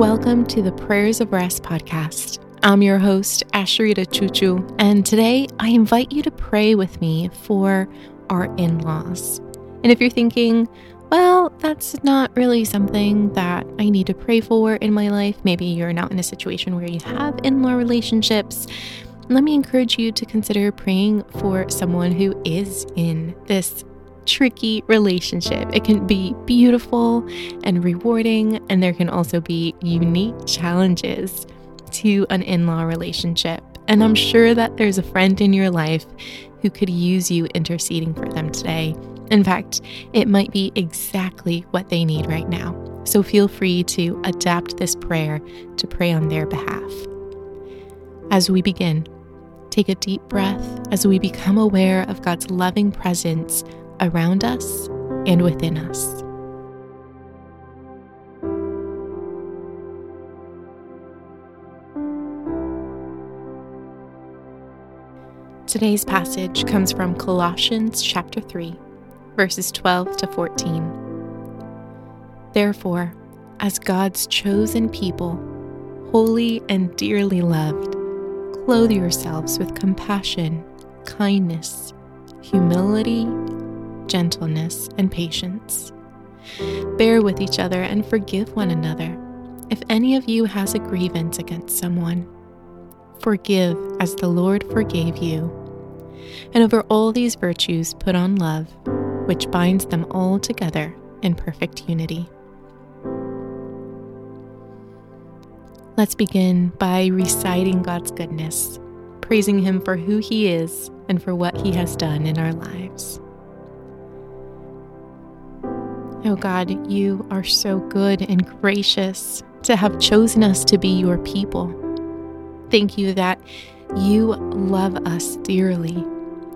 Welcome to the Prayers of Rest podcast. I'm your host, Asheritah Ciuciu, and today I invite you to pray with me for our in laws. And if you're thinking, well, that's not really something that I need to pray for in my life, maybe you're not in a situation where you have in law relationships, let me encourage you to consider praying for someone who is in this tricky relationship. It can be beautiful and rewarding, and there can also be unique challenges to an in law relationship. And I'm sure that there's a friend in your life who could use you interceding for them today. In fact, it might be exactly what they need right now. So feel free to adapt this prayer to pray on their behalf. As we begin, take a deep breath as we become aware of God's loving presence around us and within us. Today's passage comes from Colossians chapter 3, verses 12 to 14. Therefore, as God's chosen people, holy and dearly loved, clothe yourselves with compassion, kindness, humility, gentleness, and patience. Bear with each other and forgive one another. If any of you has a grievance against someone, forgive as the Lord forgave you. And over all these virtues, put on love, which binds them all together in perfect unity. Let's begin by reciting God's goodness, praising Him for who He is and for what He has done in our lives. Oh God, you are so good and gracious to have chosen us to be your people. Thank you that you love us dearly,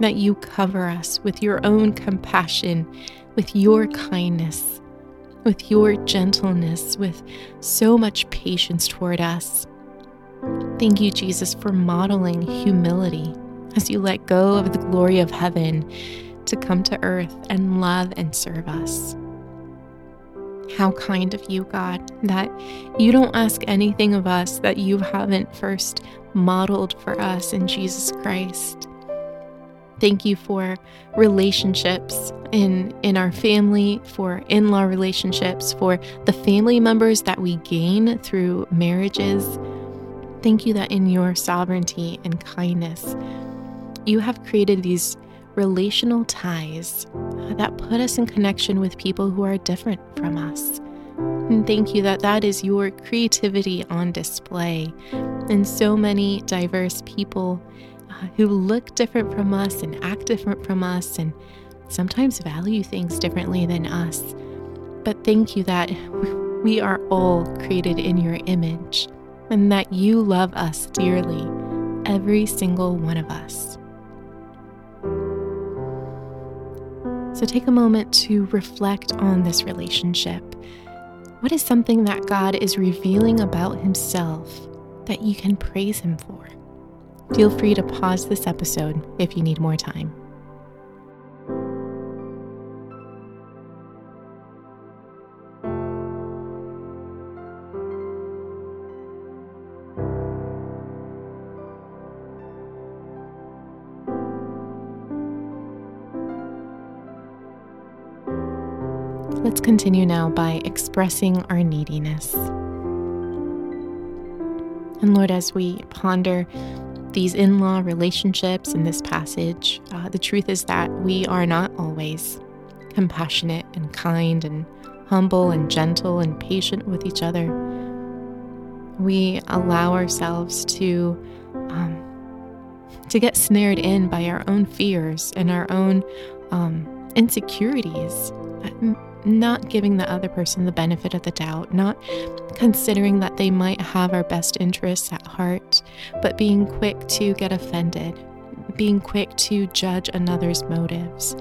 that you cover us with your own compassion, with your kindness, with your gentleness, with so much patience toward us. Thank you, Jesus, for modeling humility as you let go of the glory of heaven to come to earth and love and serve us. How kind of you, God, that you don't ask anything of us that you haven't first modeled for us in Jesus Christ. Thank you for relationships in in our family, for in-law relationships, for the family members that we gain through marriages. Thank you that in your sovereignty and kindness, you have created these relational ties that put us in connection with people who are different from us. And thank you that that is your creativity on display. And so many diverse people uh, who look different from us and act different from us and sometimes value things differently than us. But thank you that we are all created in your image and that you love us dearly, every single one of us. So take a moment to reflect on this relationship. What is something that God is revealing about Himself that you can praise Him for? Feel free to pause this episode if you need more time. Let's continue now by expressing our neediness. And Lord, as we ponder these in law relationships in this passage, uh, the truth is that we are not always compassionate and kind and humble and gentle and patient with each other. We allow ourselves to um, to get snared in by our own fears and our own um, insecurities not giving the other person the benefit of the doubt, not considering that they might have our best interests at heart, but being quick to get offended, being quick to judge another's motives.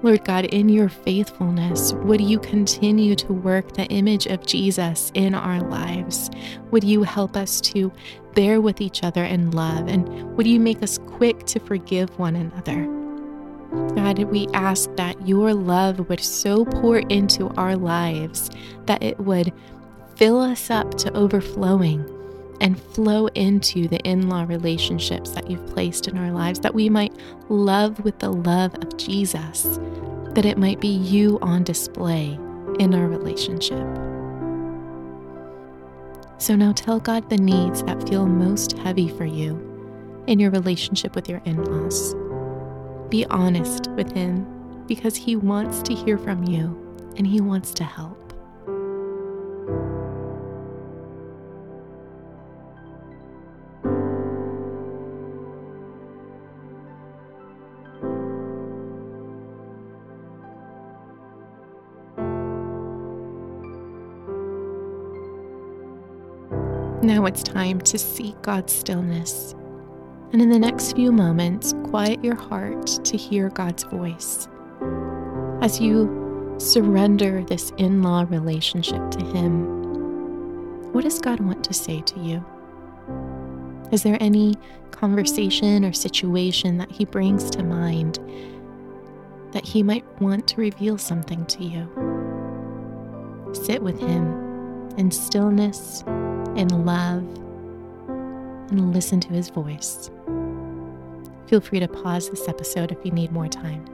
Lord God, in your faithfulness, would you continue to work the image of Jesus in our lives? Would you help us to bear with each other in love? And would you make us quick to forgive one another? God, we ask that your love would so pour into our lives that it would fill us up to overflowing and flow into the in law relationships that you've placed in our lives, that we might love with the love of Jesus, that it might be you on display in our relationship. So now tell God the needs that feel most heavy for you in your relationship with your in laws. Be honest with Him because He wants to hear from you and He wants to help. Now it's time to seek God's stillness. And in the next few moments, quiet your heart to hear God's voice. As you surrender this in law relationship to Him, what does God want to say to you? Is there any conversation or situation that He brings to mind that He might want to reveal something to you? Sit with Him in stillness in love and listen to his voice. Feel free to pause this episode if you need more time.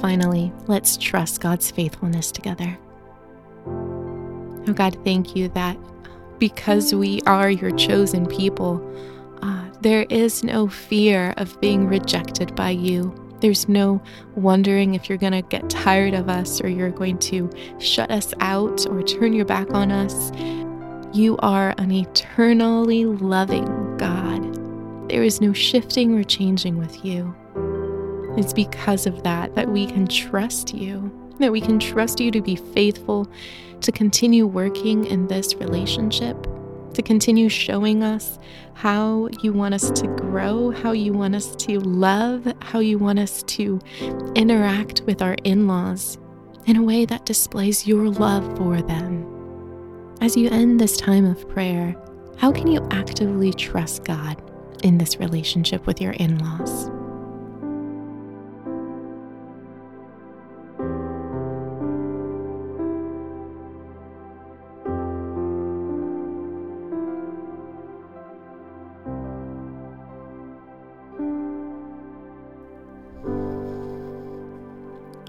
Finally, let's trust God's faithfulness together. Oh God, thank you that because we are your chosen people, uh, there is no fear of being rejected by you. There's no wondering if you're going to get tired of us or you're going to shut us out or turn your back on us. You are an eternally loving God. There is no shifting or changing with you. It's because of that that we can trust you, that we can trust you to be faithful, to continue working in this relationship, to continue showing us how you want us to grow, how you want us to love, how you want us to interact with our in laws in a way that displays your love for them. As you end this time of prayer, how can you actively trust God in this relationship with your in laws?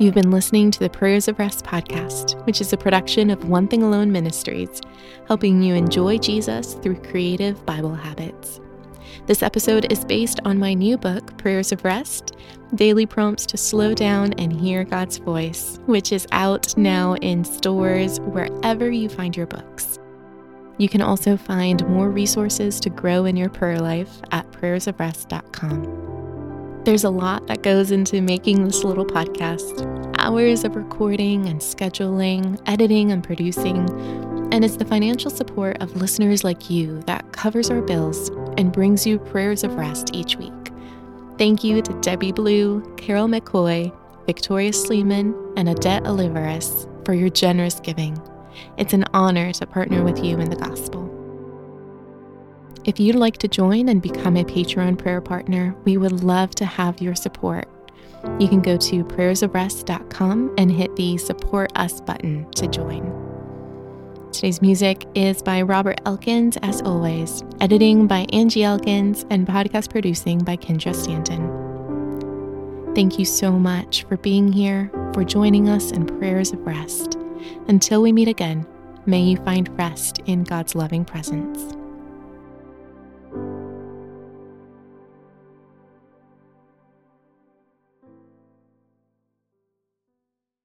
You've been listening to the Prayers of Rest podcast, which is a production of One Thing Alone Ministries, helping you enjoy Jesus through creative Bible habits. This episode is based on my new book, Prayers of Rest Daily Prompts to Slow Down and Hear God's Voice, which is out now in stores wherever you find your books. You can also find more resources to grow in your prayer life at prayersofrest.com. There's a lot that goes into making this little podcast hours of recording and scheduling, editing and producing. And it's the financial support of listeners like you that covers our bills and brings you prayers of rest each week. Thank you to Debbie Blue, Carol McCoy, Victoria Sleeman, and Adette Oliveris for your generous giving. It's an honor to partner with you in the gospel. If you'd like to join and become a Patreon prayer partner, we would love to have your support. You can go to prayersofrest.com and hit the Support Us button to join. Today's music is by Robert Elkins, as always, editing by Angie Elkins, and podcast producing by Kendra Stanton. Thank you so much for being here, for joining us in prayers of rest. Until we meet again, may you find rest in God's loving presence.